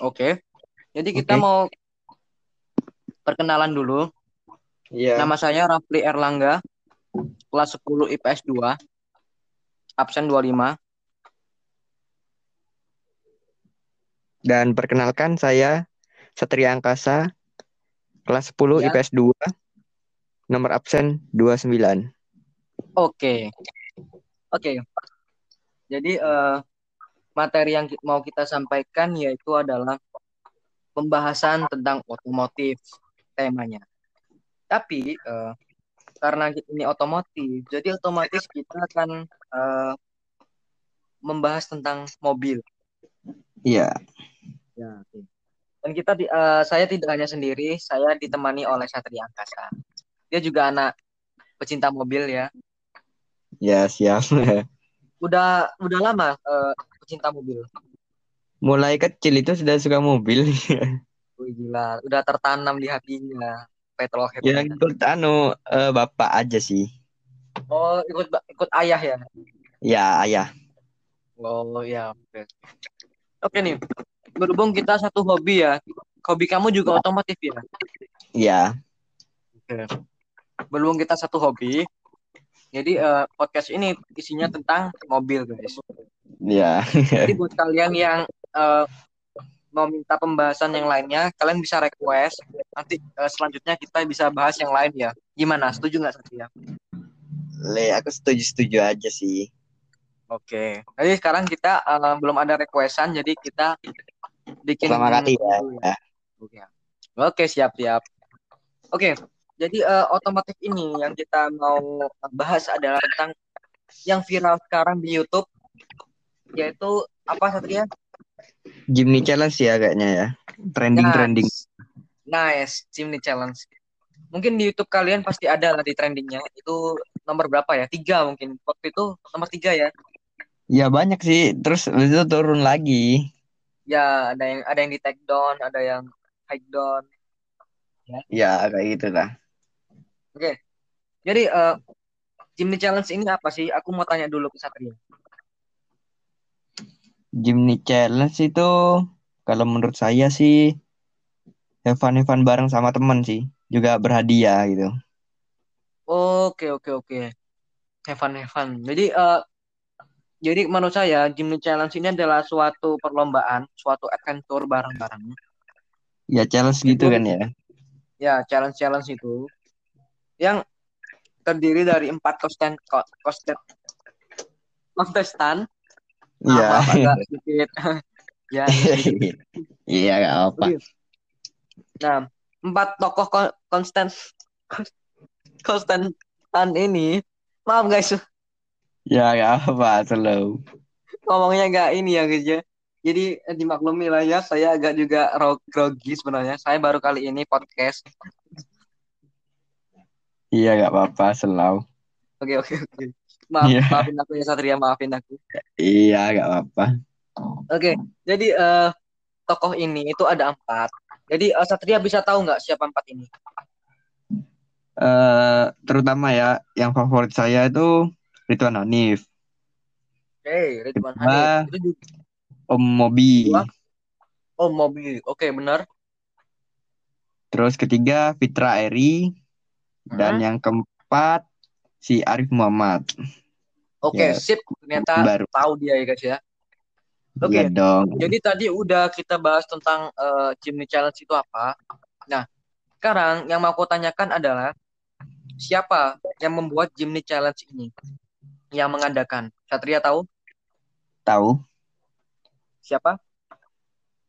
Oke. Jadi kita Oke. mau perkenalan dulu. Iya. Nama saya Rafli Erlangga, kelas 10 IPS 2, absen 25. Dan perkenalkan saya Satria Angkasa, kelas 10 Ya. IPS 2, nomor absen 29. Oke. Oke. Jadi eh, materi yang mau kita sampaikan yaitu adalah pembahasan tentang otomotif temanya. Tapi eh, karena ini otomotif, jadi otomatis kita akan eh, membahas tentang mobil. Iya. Ya, oke. Dan kita di- eh, saya tidak hanya sendiri, saya ditemani oleh Satria Angkasa. Dia juga anak pecinta mobil ya. Ya, siap. Udah udah lama eh, pecinta mobil. Mulai kecil itu sudah suka mobil. Wih, gila, udah tertanam di hatinya petrolhead. Ya ikut anu eh, bapak aja sih. Oh, ikut ikut ayah ya. Ya, ayah. Oh, ya, oke. Oke nih. Berhubung kita satu hobi ya. Hobi kamu juga otomotif ya. Ya. Oke. Berhubung kita satu hobi, jadi eh, podcast ini isinya tentang mobil, guys. Ya. Jadi buat kalian yang eh, mau minta pembahasan yang lainnya, kalian bisa request. Nanti eh, selanjutnya kita bisa bahas yang lain ya. Gimana? Setuju nggak Satria? Le, aku setuju-setuju aja sih. Oke. Jadi sekarang kita eh, belum ada requestan, jadi kita bikin Pertama kali ya. ya. Oke. Oke, siap, siap. Oke. Jadi eh, otomotif ini yang kita mau bahas adalah tentang yang viral sekarang di YouTube yaitu apa Satria? Jimny Challenge ya kayaknya ya. Trending-trending. Nice. Nice, Chimney Challenge. Mungkin di YouTube kalian pasti ada lah di trendingnya. Itu nomor berapa ya? Tiga mungkin. Waktu itu nomor tiga ya. Ya banyak sih. Terus itu turun lagi. Ya ada yang ada yang di take down, ada yang high down. Ya kayak gitu lah. Oke. Jadi eh Chimney Challenge ini apa sih? Aku mau tanya dulu ke Satria. Jimny Challenge itu kalau menurut saya sih have fun, have fun bareng sama teman sih. Juga berhadiah gitu. Oke, oke, oke. Have fun, have fun. Jadi, eh, jadi menurut saya Jimny Challenge ini adalah suatu perlombaan, suatu adventure bareng-bareng. Ya challenge gitu Itu- kan ya. Ya, challenge-challenge itu yang terdiri dari empat kosten, ko- kosten, kontestan. Iya. maaf, agak sedikit. ya, sedikit. Iya gak apa. Nah, empat tokoh kon konstan konstantan ini, maaf guys, Ya gak apa slow. ngomongnya nggak ini ya guys ya. Jadi eh, dimaklumi lah ya, saya agak juga ro- grogi sebenarnya. Saya baru kali ini podcast. Iya gak apa-apa slow. Oke oke oke. Maaf, Iya. maafin aku ya Satria, maafin aku. Iya gak apa-apa. Oke, jadi eh, tokoh ini itu ada empat. Jadi eh, Satria bisa tahu nggak siapa empat ini? eh terutama ya yang favorit saya itu Ridwan Hanif, Oke, Ridwan Kedua. Hanif. Itu juga Om Mobi, Kedua. oh mobil. Oke, benar. terus ketiga Fitra Eri, dan Hmm. yang keempat si Arif Muhammad. Oke, Ya. sip. Ternyata Baru. tahu dia ya guys ya. Oke. Iya dong. Jadi tadi udah kita bahas tentang eh, Chimney Challenge itu apa. Nah, sekarang yang mau aku tanyakan adalah siapa yang membuat Chimney Challenge ini? Yang mengadakan. Satria tahu Tahu siapa?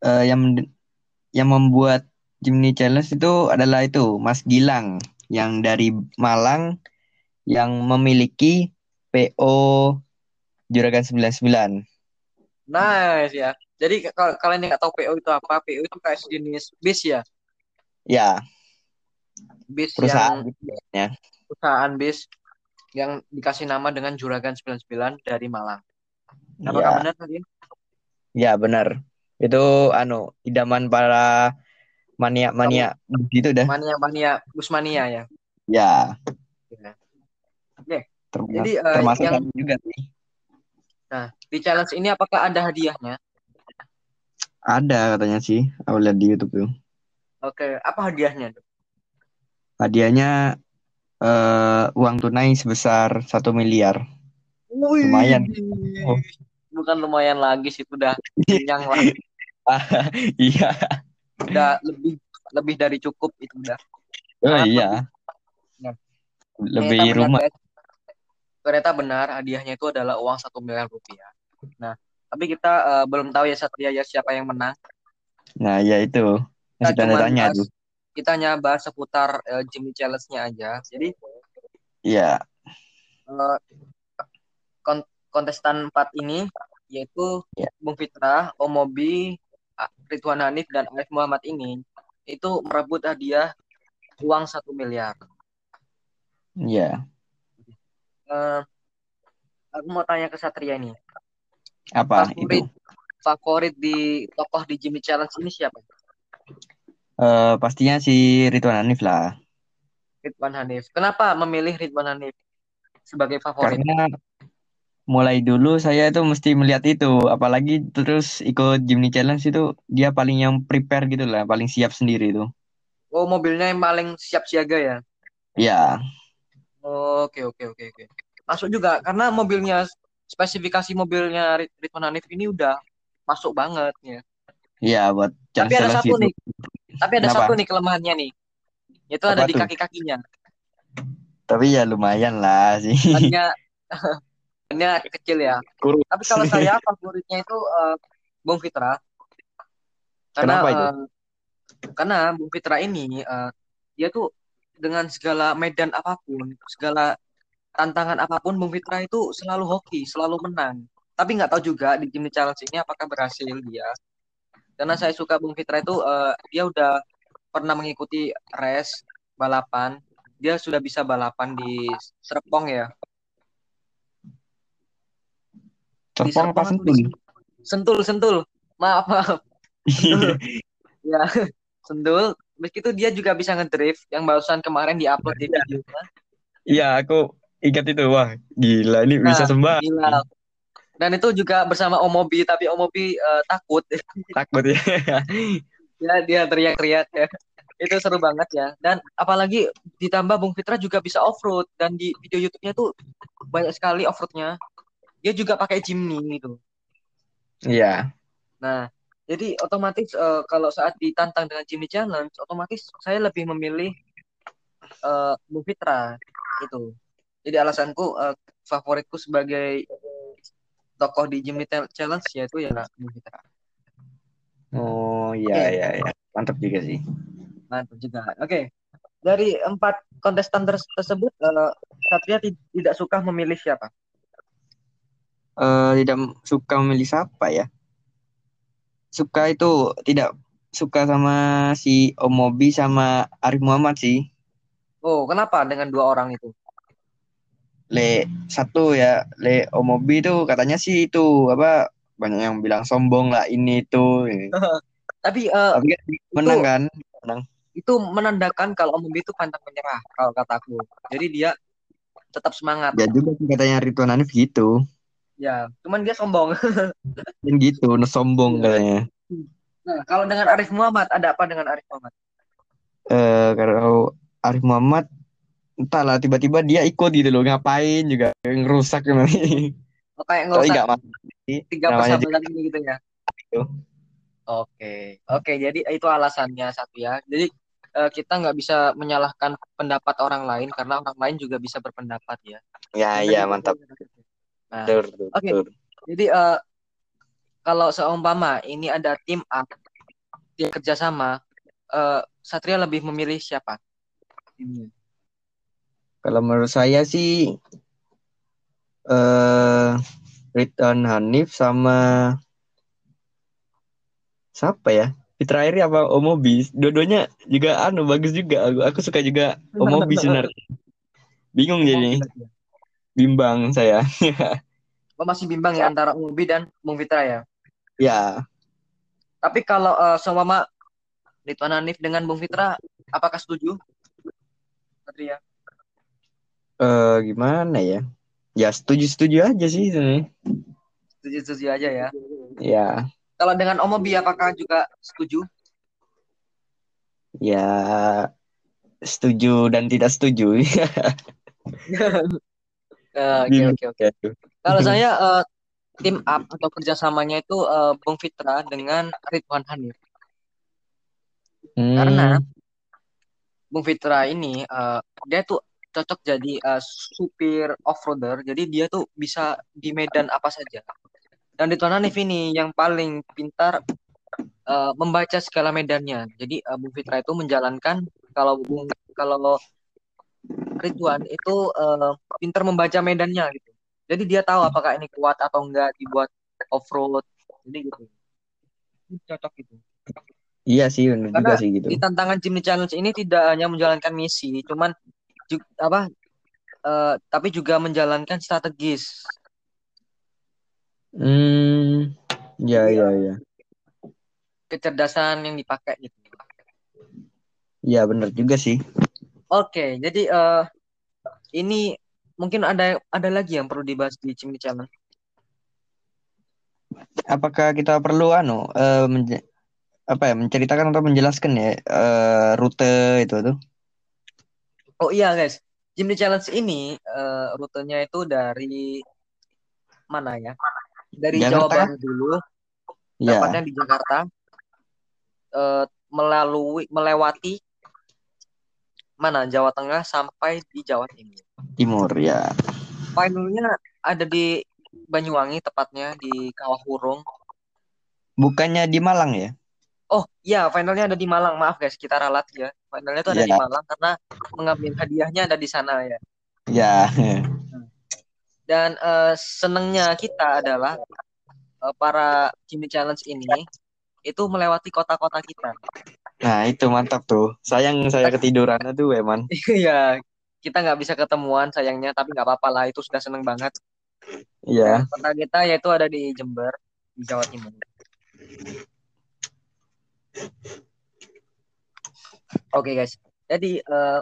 eh, yang yang membuat Jimny Challenge itu adalah itu Mas Gilang yang dari Malang yang memiliki PO Juragan 99. Nice ya. Jadi kalau kalian yang nggak tahu PO itu apa, PO itu kayak sejenis bis ya, Ya, bis perusahaan yang gitu ya. perusahaan bis yang dikasih nama dengan Juragan 99 dari Malang. Ya, Apakah benar tadi? ya benar. Itu anu idaman para mania-mania gitu dah. Mania-mania, bus mania ya. Ya. Ya. Termasuk, Jadi, eh, termasuk yang- kami juga sih. Nah, di challenge ini apakah ada hadiahnya? Ada katanya sih, aku lihat di YouTube tuh. Oke, apa hadiahnya? Hadiahnya eh, uang tunai sebesar satu miliar. Wih, Lumayan. Oh. bukan lumayan lagi sih, udah kenyang lah, Iya. udah lebih lebih dari cukup itu udah. Oh iya. Nah, Lebih rumah. guys. Ternyata benar hadiahnya itu adalah uang satu miliar rupiah. Nah, tapi kita eh, belum tahu ya Satria ya siapa yang menang. Nah, ya itu. Kita cuma tanya bahas, tuh. kita hanya bahas seputar eh, Jimmy Challenge-nya aja. Jadi Iya. eh, kon- kontestan 4 ini yaitu Ya. Bung Fitra, Omobi, Ridwan Hanif dan Arif Muhammad ini itu merebut hadiah uang satu miliar. Iya. Eh, aku mau tanya ke Satria ini, Apa favorit itu? favorit di tokoh di Jimmy Challenge ini siapa? Eh, pastinya si Ridwan Hanif lah. Ridwan Hanif. Kenapa memilih Ridwan Hanif sebagai favorit? Karena mulai dulu saya tuh mesti melihat itu, apalagi terus ikut Jimny Challenge itu dia paling yang prepare gitu lah, paling siap sendiri itu. Oh, mobilnya yang paling siap siaga ya? Ya, Oke, oke, oke, oke. Masuk juga karena mobilnya spesifikasi mobilnya Rid- Ridwan Hanif ini udah masuk banget ya. ya buat Tapi ada satu itu. nih, tapi ada Kenapa? satu nih kelemahannya nih. Itu ada di kaki-kakinya. Tapi ya lumayan lah sih. Bannya bannya kecil ya. Kurus. Tapi kalau saya favoritnya itu eh, Bung Fitra. Karena Kenapa itu? eh, karena Bung Fitra ini eh, dia tuh dengan segala medan apa pun, segala tantangan apa pun Bung Fitra itu selalu hoki, selalu menang. Tapi nggak tahu juga di Jimny Challenge ini apakah berhasil dia. Karena saya suka Bung Fitra itu eh, dia udah pernah mengikuti race balapan. Dia sudah bisa balapan di Serpong ya. Di Serpong apa sentul? Sentul, Sentul. Maaf, maaf. Sentul. Ya, Sentul. Begitu dia juga bisa ngedrift yang barusan kemarin diupload di video. Iya, aku ingat itu. Wah, gila ini bisa Nah, sembah. gila. Dan itu juga bersama Omobi, tapi Omobi eh, takut. Takut ya. ya dia teriak-teriak ya. Itu seru banget ya. Dan apalagi ditambah Bung Fitra juga bisa off-road dan di video YouTube-nya tuh banyak sekali off-roadnya. Dia juga pakai Jimny gitu. Iya. Nah, jadi otomatis eh, kalau saat ditantang dengan Jimny Challenge, otomatis saya lebih memilih eh Bung Fitra itu. Jadi alasanku eh, favoritku sebagai tokoh di Jimny Challenge yaitu ya Bung Fitra. Oh, iya, Oke. iya, iya. Mantap juga sih. Mantap juga. Oke. Dari empat kontestan ter- tersebut, eh, Satria ti- tidak suka memilih siapa? Eh, tidak suka memilih siapa ya? Suka itu tidak suka sama si Omobi sama Arif Muhammad sih. Oh, kenapa dengan dua orang itu? Le satu ya, Le Omobi itu katanya sih itu apa banyak yang bilang sombong lah ini itu. Tapi eh, Tapi kan menang kan? itu menandakan kalau Om Bimbi itu pantang menyerah kalau kataku. Jadi dia tetap semangat. Ya juga sih katanya Ridwan Hanif gitu. Ya, cuman dia sombong. Dan gitu, sombong Iya. katanya. Nah, kalau dengan Arif Muhammad, ada apa dengan Arif Muhammad? Eh kalau Arif Muhammad entahlah tiba-tiba dia ikut gitu loh ngapain juga ngerusak nanti. Oh, kayak ngerusak nggak mati. tiga persahabatan ini gitu ya. Itu. Oke, oke. Jadi itu alasannya satu ya. Jadi eh, kita nggak bisa menyalahkan pendapat orang lain karena orang lain juga bisa berpendapat ya. Ya, ya mantap. pendapat. Nah, Oke. betul. jadi eh, kalau seumpama ini ada tim A dia kerjasama, eh, Satria lebih memilih siapa? Timnya. Kalau menurut saya sih eh Ridwan Hanif sama siapa ya? Fitra Airi apa Omobi? Dua-duanya juga anu bagus juga. Aku, aku suka juga Omobi sebenarnya. Bingung jadi, bimbang saya. Oh, masih bimbang ya antara Umubi dan Bung Fitra ya. Ya, Tapi kalau eh, seumpama Ridwan Hanif dengan Bung Fitra, apakah setuju? Satria. eh gimana ya? Ya setuju-setuju aja sih sebenarnya. Setuju-setuju aja ya. Ya, Kalau dengan Om Obi apakah juga setuju? Ya setuju dan tidak setuju. Eh, Oke oke oke. Kalau saya eh, tim up atau kerjasamanya itu eh, Bung Fitra dengan Ridwan Hanif. Karena Hmm, Bung Fitra ini eh, dia tuh cocok jadi eh, supir off-roader. Jadi dia tuh bisa di medan apa saja. Dan Ridwan Hanif ini yang paling pintar eh, membaca segala medannya. Jadi eh, Bung Fitra itu menjalankan kalau Bung kalau Ridwan itu eh, pintar membaca medannya gitu. Jadi dia tahu apakah ini kuat atau enggak dibuat off-road. Jadi gitu. Cocok gitu. iya sih benar juga sih gitu. di tantangan Jimny Challenge ini tidak hanya menjalankan misi, cuman ju- apa eh, tapi juga menjalankan strategis. Hmm, ya ya ya. kecerdasan yang dipakai gitu. Ya benar juga sih. Oke, jadi eh, ini mungkin ada ada lagi yang perlu dibahas di Jimny Challenge. Apakah kita perlu anu menje- apa ya menceritakan atau menjelaskan ya eh, rute itu tuh? Oh iya guys, Jimny Challenge ini eh, rutenya itu dari mana ya? Dari Jawa Jakarta? Barat dulu, Ya, tepatnya di Jakarta, eh, melalui melewati mana Jawa Tengah sampai di Jawa Timur. Timur ya. Finalnya ada di Banyuwangi, tepatnya di Kawah Wurung. Bukannya di Malang ya? Oh iya, finalnya ada di Malang. Maaf guys, kita ralat ya. Finalnya itu ada di Ya, Malang karena mengambil hadiahnya ada di sana ya. ya. Dan eh, senengnya kita adalah eh, para Jimmy Challenge ini itu melewati kota-kota kita. Nah, itu mantap tuh. Sayang saya ketiduran aduh eman. Iya, kita nggak bisa ketemuan sayangnya, tapi nggak apa-apa lah. Itu sudah seneng banget. Iya. Dan kota kita yaitu ada di Jember, di Jawa Timur. Oke guys, jadi eh,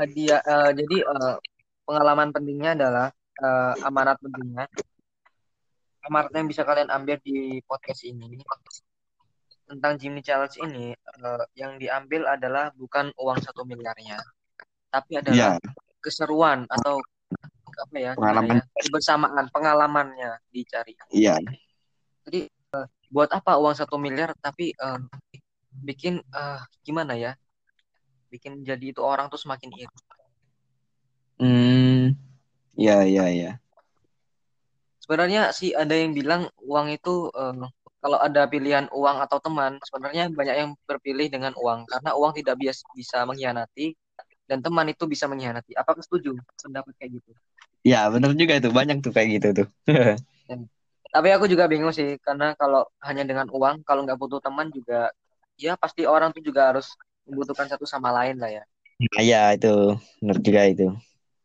hadiah, eh, jadi eh, pengalaman pentingnya adalah eh, amanat pentingnya. Amanat yang bisa kalian ambil di podcast ini tentang Jimny Challenge ini, eh, yang diambil adalah bukan uang satu miliarnya, tapi adalah Iya, keseruan atau apa ya, pengalaman. ya, kebersamaan, pengalamannya dicari. Iya. Jadi eh, buat apa uang satu miliar tapi eh, bikin eh, gimana ya, bikin jadi itu orang tuh semakin iri. Hmm, ya ya ya. Sebenarnya sih ada yang bilang uang itu eh, kalau ada pilihan uang atau teman, sebenarnya banyak yang berpilih dengan uang karena uang tidak bias bisa mengkhianati dan teman itu bisa mengkhianati. Apakah setuju pendapat kayak gitu? Ya, benar juga itu. Banyak tuh kayak gitu tuh. Tapi aku juga bingung sih karena kalau hanya dengan uang, kalau nggak butuh teman juga, ya pasti orang tuh juga harus membutuhkan satu sama lain lah ya. Nah, ya itu. Benar juga itu.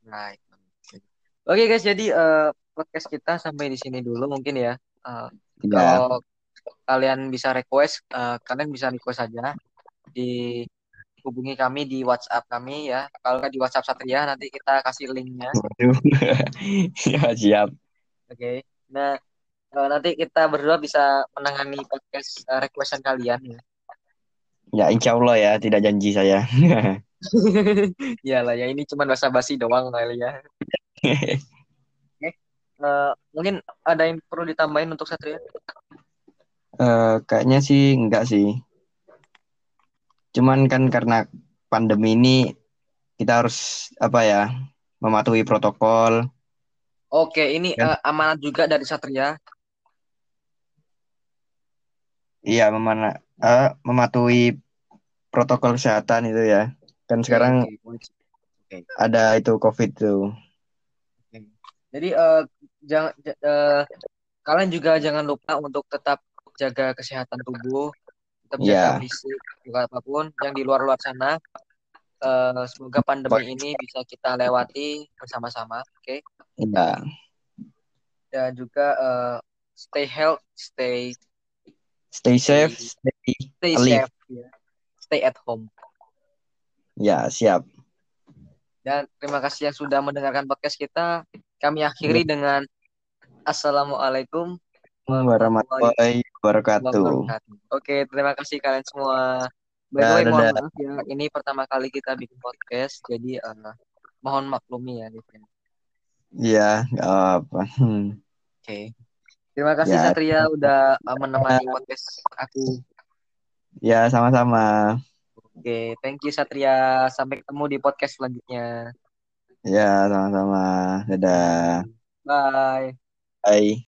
Nah, itu. Oke guys, jadi eh, podcast kita sampai di sini dulu mungkin ya. Eh, Ya, kalau kalian bisa request, eh, kalian bisa request saja di hubungi kami di WhatsApp kami ya. Kalau nggak di WhatsApp Satria, nanti kita kasih linknya. Ya, siap. Oke. Nah, eh, nanti kita berdua bisa menangani podcast eh, requestan kalian ya. Ya, insya Allah ya. Tidak janji saya. Ya lah ya, ini cuma basa-basi doang kali ya. Oke. Eh, mungkin ada yang perlu ditambahin untuk Satria? Eh, kayaknya sih enggak sih. Cuman kan karena pandemi ini kita harus apa ya mematuhi protokol. Oke, ini Kan? eh, amanat juga dari Satria. Iya, memana eh, mematuhi protokol kesehatan itu ya. Kan sekarang oke, ada itu COVID tuh. Jadi eh, jangan eh, kalian juga jangan lupa untuk tetap jaga kesehatan tubuh, jaga Iya. fisik, juga apa pun yang di luar-luar sana. Eh, semoga pandemi ini bisa kita lewati bersama-sama, oke? Iya. Dan juga eh, stay health, stay Stay stay safe, stay stay alive. safe, ya. Stay at home. Ya, siap. Dan terima kasih yang sudah mendengarkan podcast kita. Kami akhiri dengan Assalamualaikum warahmatullahi wabarakatuh. Oke, terima kasih kalian semua. By the Ya, way, mohon maaf ya, ini pertama kali kita bikin podcast, jadi eh, mohon maklumi ya. Oke, Iya, nggak apa. Hmm. terima kasih Ya. Satria udah eh, menemani podcast aku. Ya, sama-sama. Oke, thank you Satria. Sampai ketemu di podcast selanjutnya. Ya, sama-sama. Dadah. Bye. Bye.